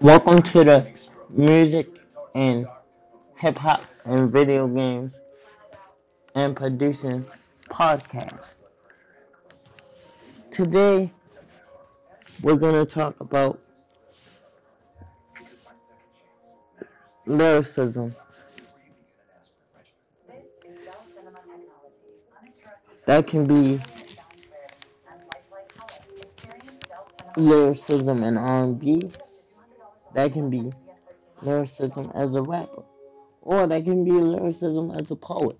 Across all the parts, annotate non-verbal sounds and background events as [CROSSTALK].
Welcome to the Music and Hip Hop and Video Games and Producing Podcast. Today, we're going to talk about lyricism. That can be lyricism in R&B. That can be lyricism as a rapper. Or that can be lyricism as a poet.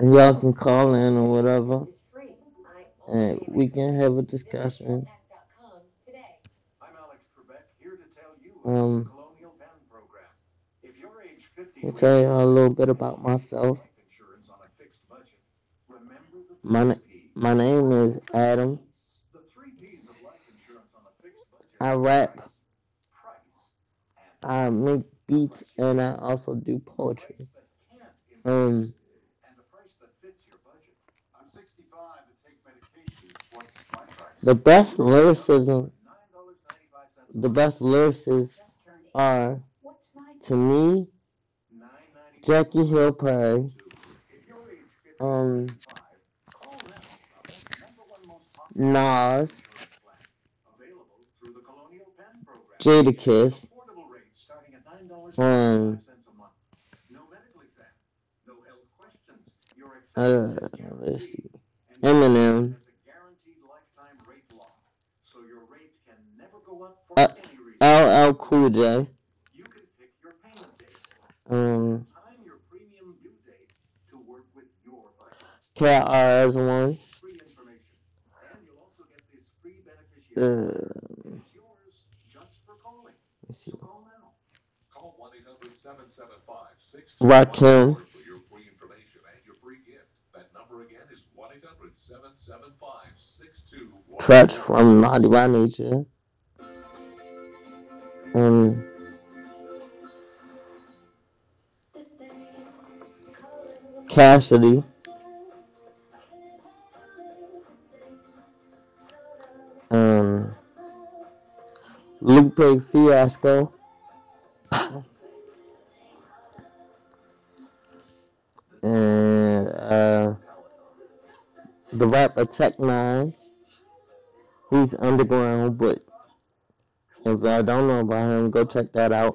And y'all can call in or whatever. And we can have a discussion. Um, I'll tell you a little bit about myself. My, my name is Adam. I rap. I make beats and I also do poetry. Um, the best lyricism, the best lyricists are, to me, Jackie Hill Perry, um, Nas, Jadakiss, um, uh, let's see, Eminem, uh, LL Cool J, um, KRS One, uh, let's see, Rakim, Treach from Naughty by Nature, um, Cassidy, Lupe Fiasco, [LAUGHS] and uh, the rapper Tech N9ne. He's underground, but if I don't know about him, go check that out.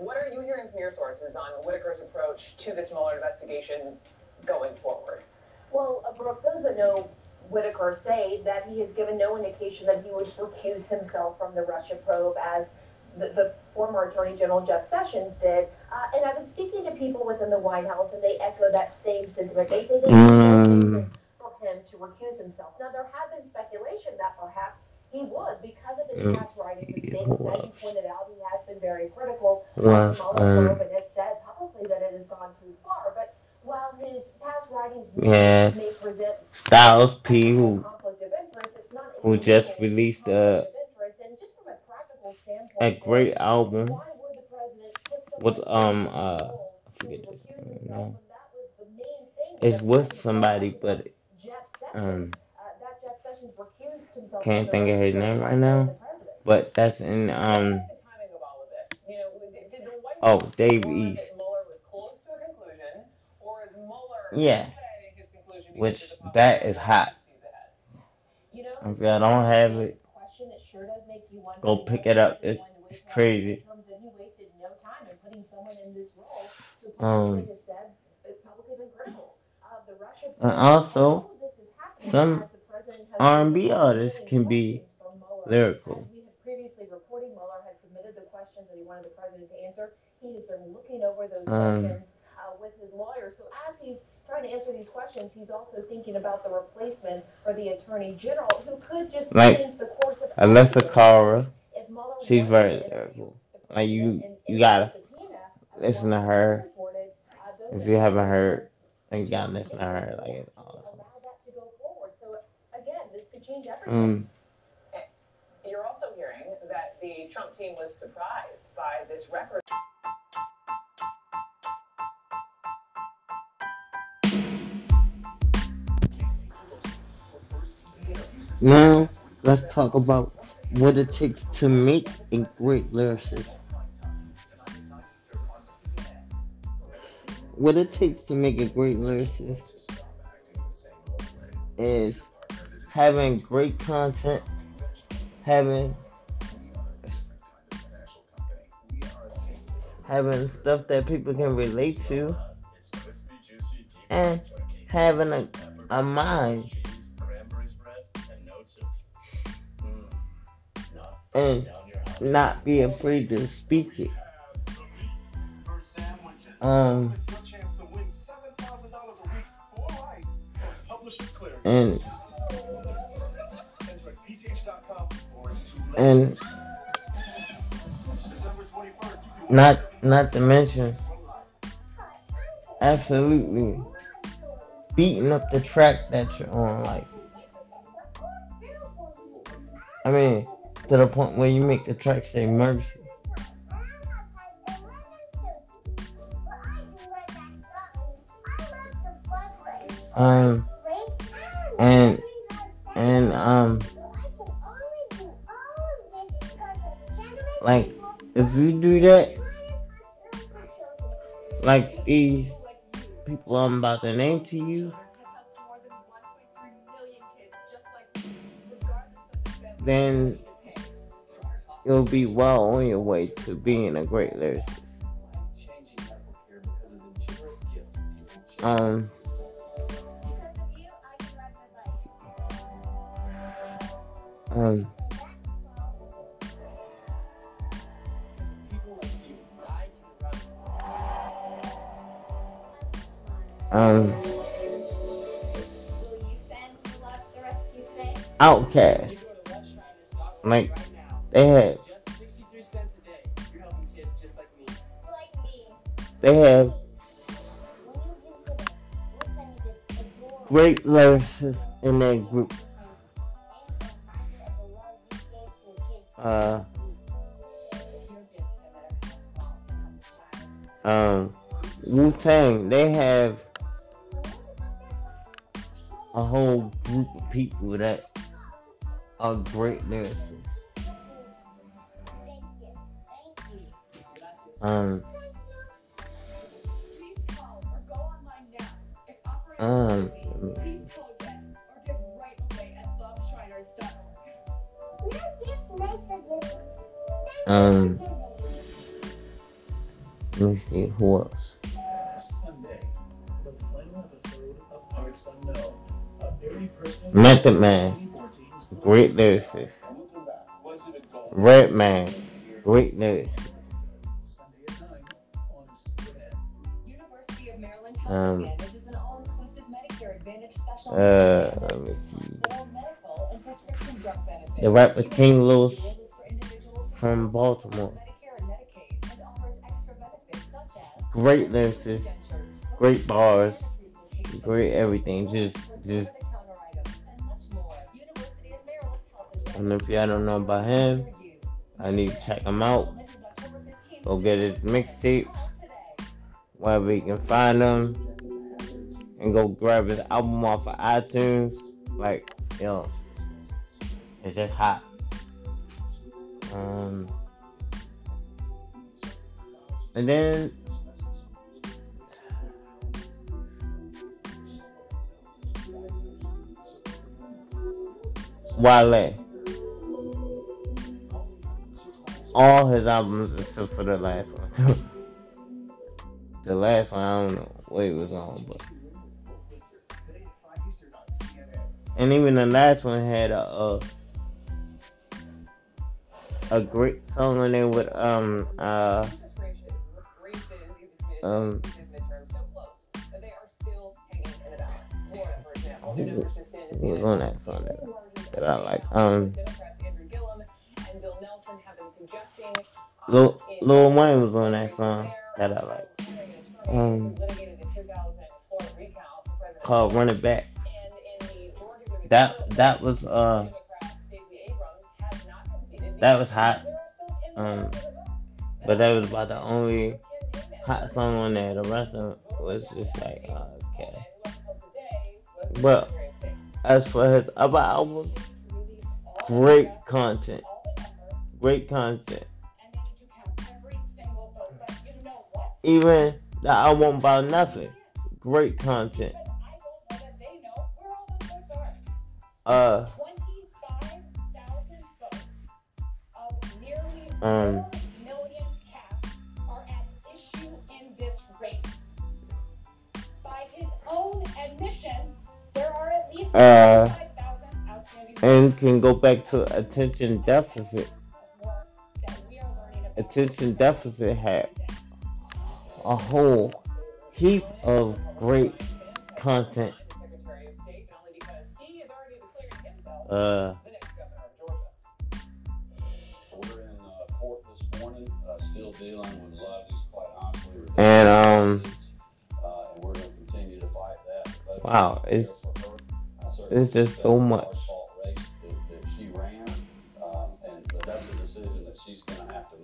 What are you hearing from your sources on Whitaker's approach to this Mueller investigation going forward? Well, uh, Brooke, those that know Whitaker say that he has given no indication that he would recuse himself from the Russia probe as the, the former Attorney General Jeff Sessions did. Uh, and I've been speaking to people within the White House, and they echo that same sentiment. They say there's no reason um, for him to recuse himself. Now, there have been speculation that perhaps he would because of his past writings and statements. As you pointed out, he has been very critical of the Mueller probe um, and has said publicly that it has gone too far. But while his past writings yeah, may present Styles a P, who conflict of interest, who just released a. And just from a practical a great album Why would the president put with um uh I forget to his recuse name himself now. when that was the main thing It's with somebody, but um can't think of his name right now. But that's in um oh Dave East. Yeah, which that is hot. know, If y'all don't have it, go pick it up. It's crazy. Um and also some as the president has R been and B artists can be questions from Mueller. lyrical. As we had previously reported, Mueller had submitted the questions that he wanted the president to answer. He has been looking over those Um questions uh, with his lawyer. So as he's trying to answer these questions, he's also thinking about the replacement for the attorney general, who could just like change the course of Alessia Cara, she's very lyrical. Like you you gotta listen to her. Uh, If you haven't heard, then you gotta listen to her. Like it's to awesome. allow that to go forward. So again, this could change everything. Um You're also hearing that the Trump team was surprised by this record. now let's talk about what it takes to make a great lyricist. What it takes to make a great lyricist is having great content, having having stuff that people can relate to, and having a, a mind. And not be afraid to speak it. Um and and not not to mention absolutely beating up the track that you're on like I mean to the point where you make the track say mercy. Um and and um like these people I'm about to name to you then you'll be well on your way to being a great lyricist. Um um um OutKast. Like they had they have great lyricists in that group. Uh um Wu Tang, they have a whole group of people that are great lyricists. Um, um, um, let me see who else. Method Man, 2014's great lyricist. Redman, great lyricist. Sunday at 9 on CNN. University of Maryland Health Um, Uh, let me see. The rapper King Lewis Shield is for individuals who from Baltimore. Great lyricist, great bars, great everything. Just, just. And if y'all don't know about him, I need to check him out. Go get his mixtape wherever you can find them, and go grab his album off of iTunes. Like, yo, it's just hot. Um, and then Wale. All his albums except for the last one. [LAUGHS] the last one, I don't know what it was on, but. And even the last one had a a, a great song on there with um uh um who who was on that song that, that I like um Lil, Lil Wayne was on that song that I like. Um called Run It Back. That that was uh that was hot. Um but that was about the only hot song on there. The rest of it was just like uh, okay. But as for his other albums great content great content. Even that I won't buy nothing. Great content. Uh um uh and can go back to attention deficit attention deficit had a whole heap of great content. Uh We're in it's court this morning, uh, still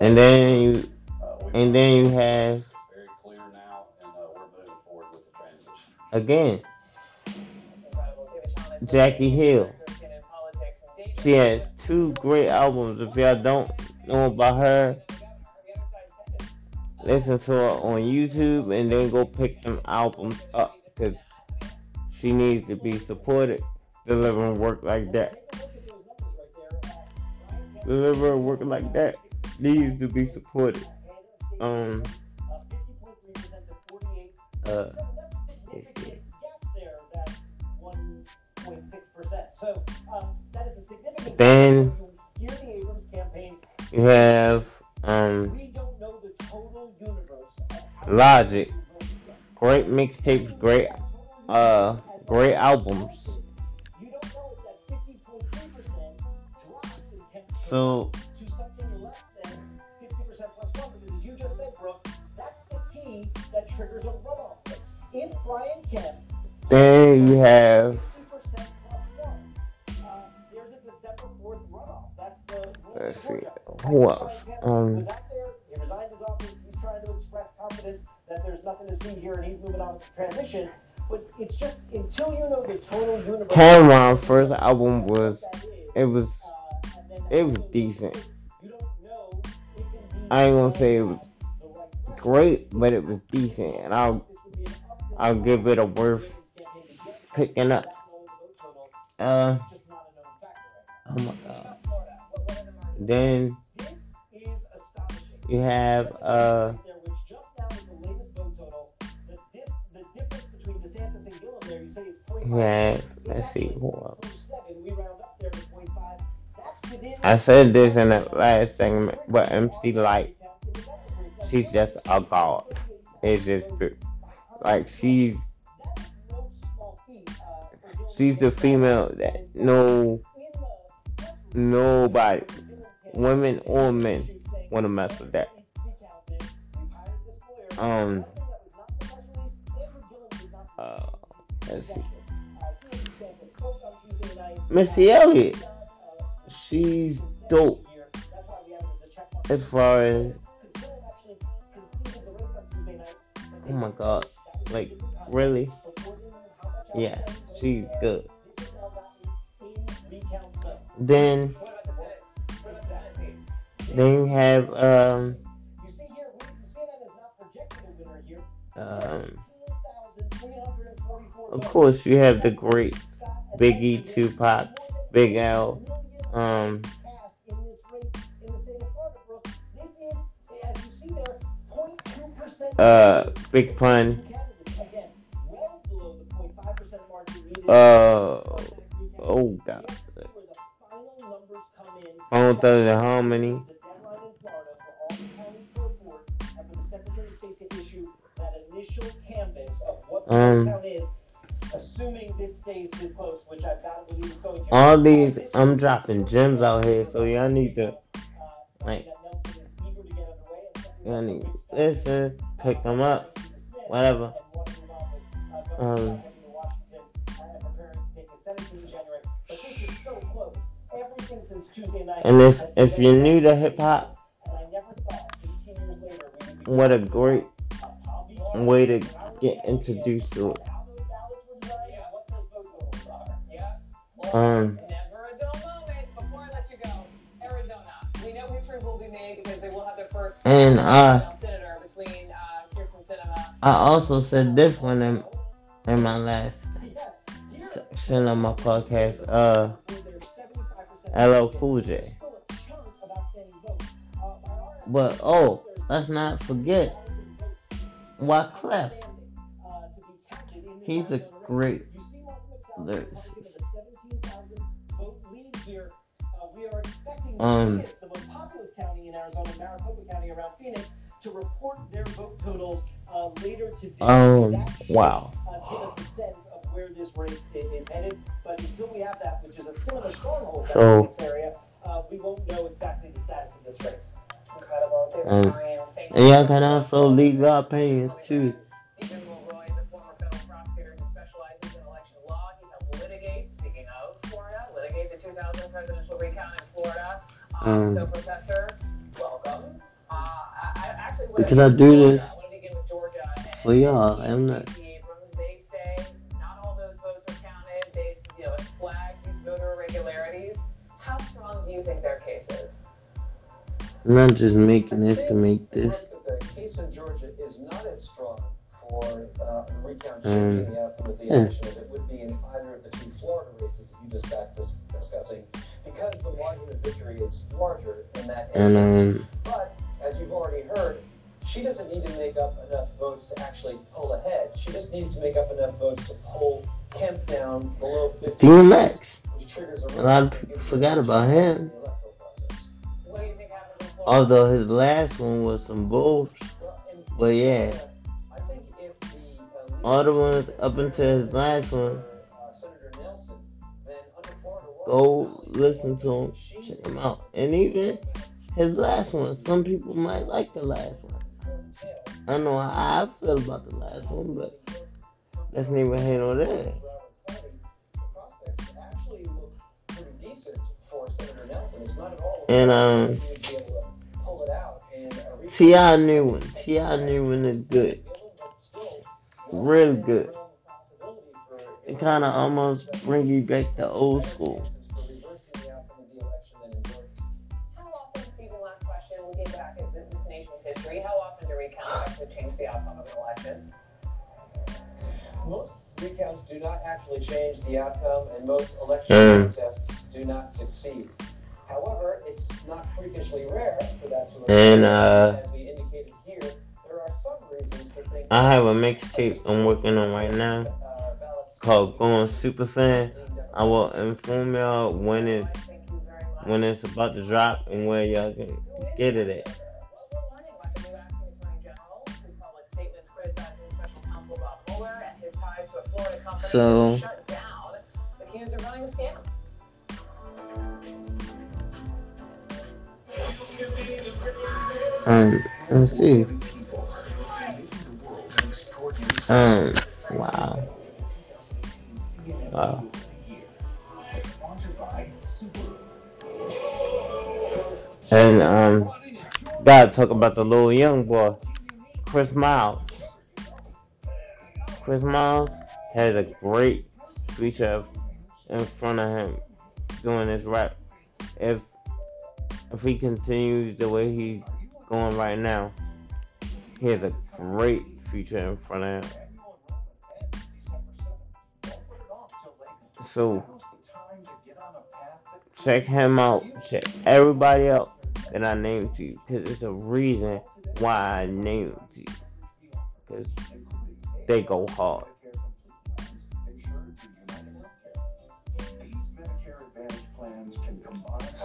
and then you Uh, and then you have Very clear now, and, uh, we're moving forward with the transition. again Jackie Hill. She has two great albums. If y'all don't know about her, listen to her on YouTube and then go pick them albums up because she needs to be supported. Delivering work like that. Delivering work like that needs to be supported. Um, uh. So, um, that is a significant. Then Here the Abrams campaign, you have um we don't know the total universe of Logic. many people voted yes. great mixtapes, great uh great albums. You the you have. let's see who else. Um he's trying to express confidence that there's nothing to see here and he's moving on to transition. But it's just until you know the total universe. Cam'ron first album was it was it was decent. I ain't gonna say it was great, but it was decent, and I'll I'll give it a worth picking up. Uh oh my god. Then you have uh There, which just now with the latest vote the, dip, the difference between DeSantis and Gillum there, you say it's 0.5. you have let's see who else. 0.7. We round up there to 0.5. That's within I said this in the last segment, but MC Lyte, she's just a god. It's just like she's she's the female that no nobody, women or men, want to mess with that. Um, uh, let's see. Missy Elliott, she's dope. as far as oh my god, like really, yeah, she's good. Then then you have um um 17,344 of course you have the great Biggie, Tupac, Big L, um cast in this uh oh god, We have to see final numbers come in. Bone Thugs and Harmony, The deadline in Florida for all the counties to report and for the Secretary of State to issue that initial canvas of what the Um, assuming this stays this close, which I've got to believe it's going to. all these I'm dropping gems out here, so y'all need to like y'all need to listen, pick them up, whatever. Um, and if if you're new to hip hop, what a great way to get introduced to it. Um, Never a dull moment. Before I let you go, Arizona. We know history will be made because they will have their first And, uh, senator between uh, Kyrsten Sinema. I also said this one in in my last section of my podcast. Uh, LL Cool J. But oh, let's not forget Wyclef. He's a great lyricist. Um, the most populous county in Arizona, Maricopa County around Phoenix, to report their vote totals uh, later today. Um, wow. Uh, give us a sense of where this race is headed. But until we have that, which is a Sinema stronghold So- in this area, uh, we won't know exactly the status of this race. Incredible. David Ryan, thank And you y'all can also leave your opinions too. Stephen Mulroy is a former federal prosecutor who specializes in election law. He helped litigate, speaking of Florida, litigate the 2000 presidential recount in Florida. Um, Um, so, Professor, welcome. Uh, I, I actually wanna Because I begin do with this Georgia. I want to begin with Georgia. And for y'all, I'm not- I'm not just making this to make this. The case in Georgia is not as strong for uh, the recount Um, changing the outcome of the yeah. election as it would be in either of the two Florida races that you just got dis- discussing, because the margin of victory is larger in that And instance. um, But as you've already heard, she doesn't need to make up enough votes to actually pull ahead. She just needs to make up enough votes to pull Kemp down below 50, DMX. a A lot of people forgot about him. Although his last one was some bullshit. But yeah, all the ones up until his last one, go listen to him, check him out. And even his last one, some people might like the last one. I don't know how I feel about the last one, but let's not even hate on that. The T.I. new one. T.I. new one is good. Real good. It kind of almost bring you back to old school. How often, Stephen, last question, back at th- this nation's history, how often do recounts actually change the outcome of an election? Most recounts do not actually change the outcome, and most election Mm. contests do not succeed. However, it's not freakishly rare for that to occur. And, uh, as we indicated here, there are some reasons to think. I have a mixtape I'm working on right now uh, called Going Super Saiyan. I will inform y'all when it's Thank you very much. when it's about to drop and where y'all can get it at. What Um, let's see. Um, wow. Wow. And um, Gotta talk about the little young boy, Chris Miles. Chris Miles has a great future in front of him doing his rap. If if he continues the way he's going right now, he has a great future in front of him. So check him out. Check everybody out that I named you because it's a reason why I named you. Because they go hard.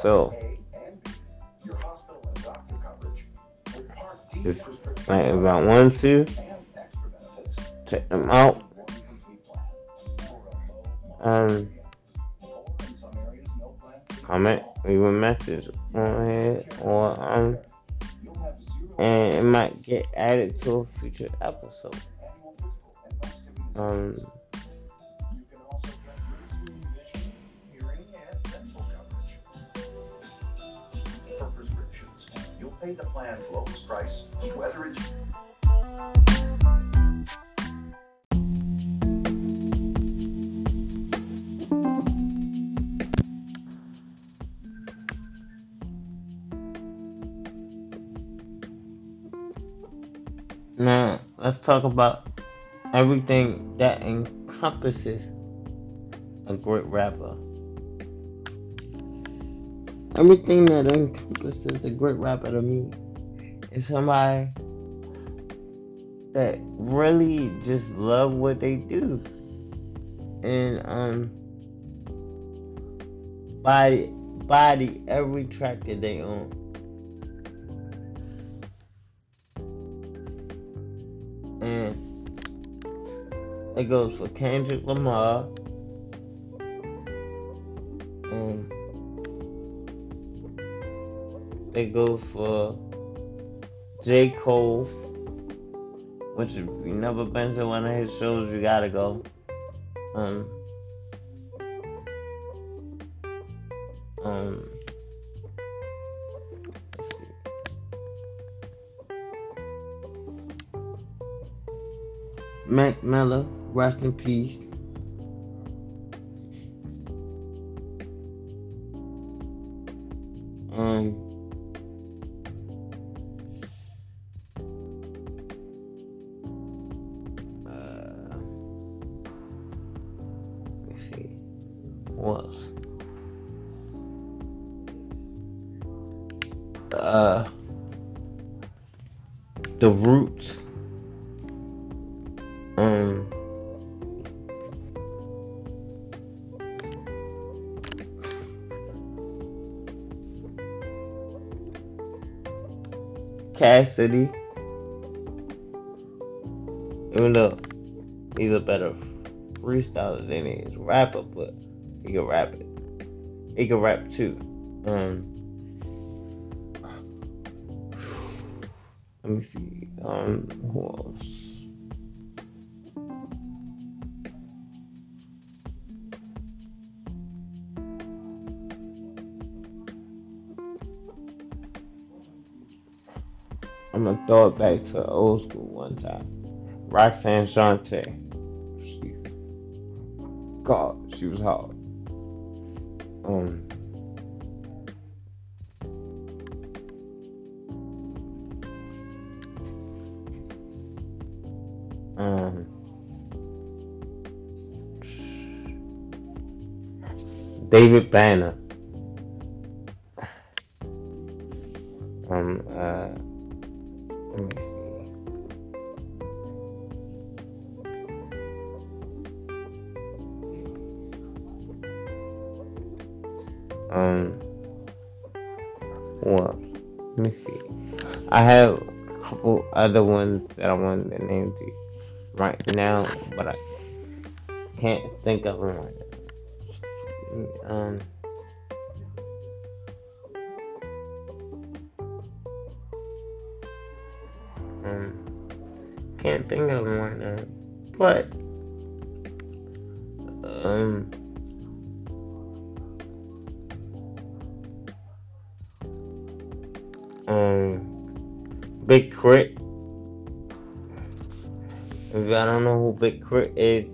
So, if, like, if I want to, check them out. Um, comment, leave a message on here, or um, and it might get added to a future episode. Um, pay the plan's lowest price, whether it's now let's talk about everything that encompasses a great rapper. Everything that encompasses a great rapper to me is somebody that really just love what they do and um body body every track that they own. And it goes for Kendrick Lamar. Um, it go for J. Cole, which if you never been to one of his shows, you gotta go. Um, um. Mac Miller, rest in peace. Um, the Roots. Um, Cassidy. Even though he's a better freestyler than he is rapper, but he can rap it. He can rap too. Um, Um, who else? I'm gonna throw it back to old school one time. Roxanne Shante. God, she was. Um, um, David Banner. Um, uh, let me see. Um, well, let me see. I have a couple other ones that I wanted to name to right now, but I can't think of them right now. Um, um, can't think of them right now, but um. Um, Big Crit. If y'all don't know who Big K.R.I.T. is,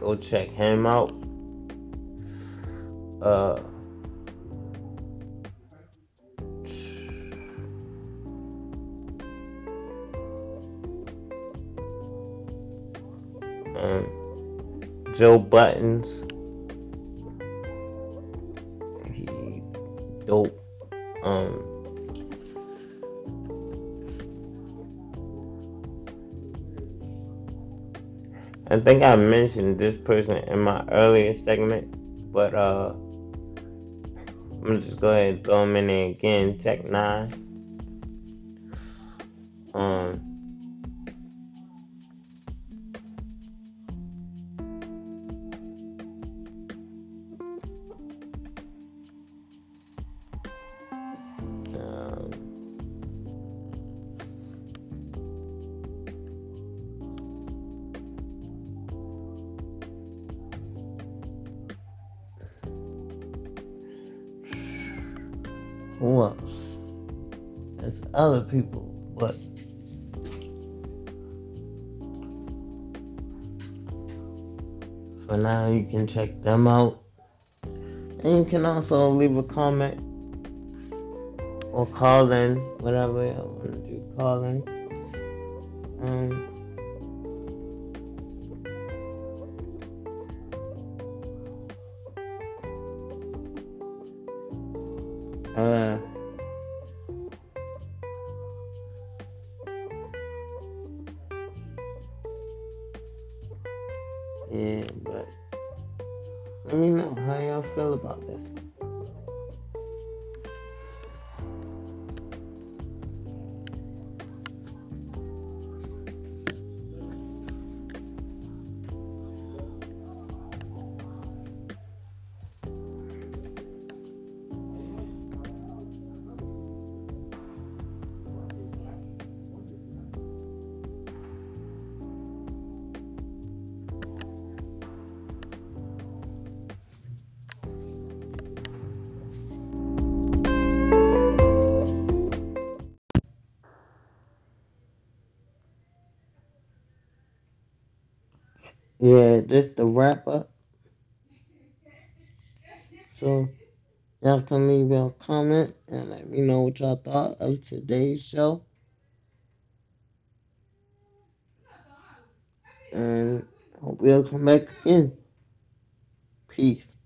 go check him out. Uh, um, Joe Buttons. He dope. Um, I think I mentioned this person in my earlier segment, but uh, I'm just go ahead throw him in there again. Tech N9ne. Else? There's other people, but for now you can check them out. And you can also leave a comment or call in, whatever you want to do, call in. Um, Yeah, just the wrap up. So y'all can leave your comment and let me know what y'all thought of today's show. And hope you'll come back again. Peace.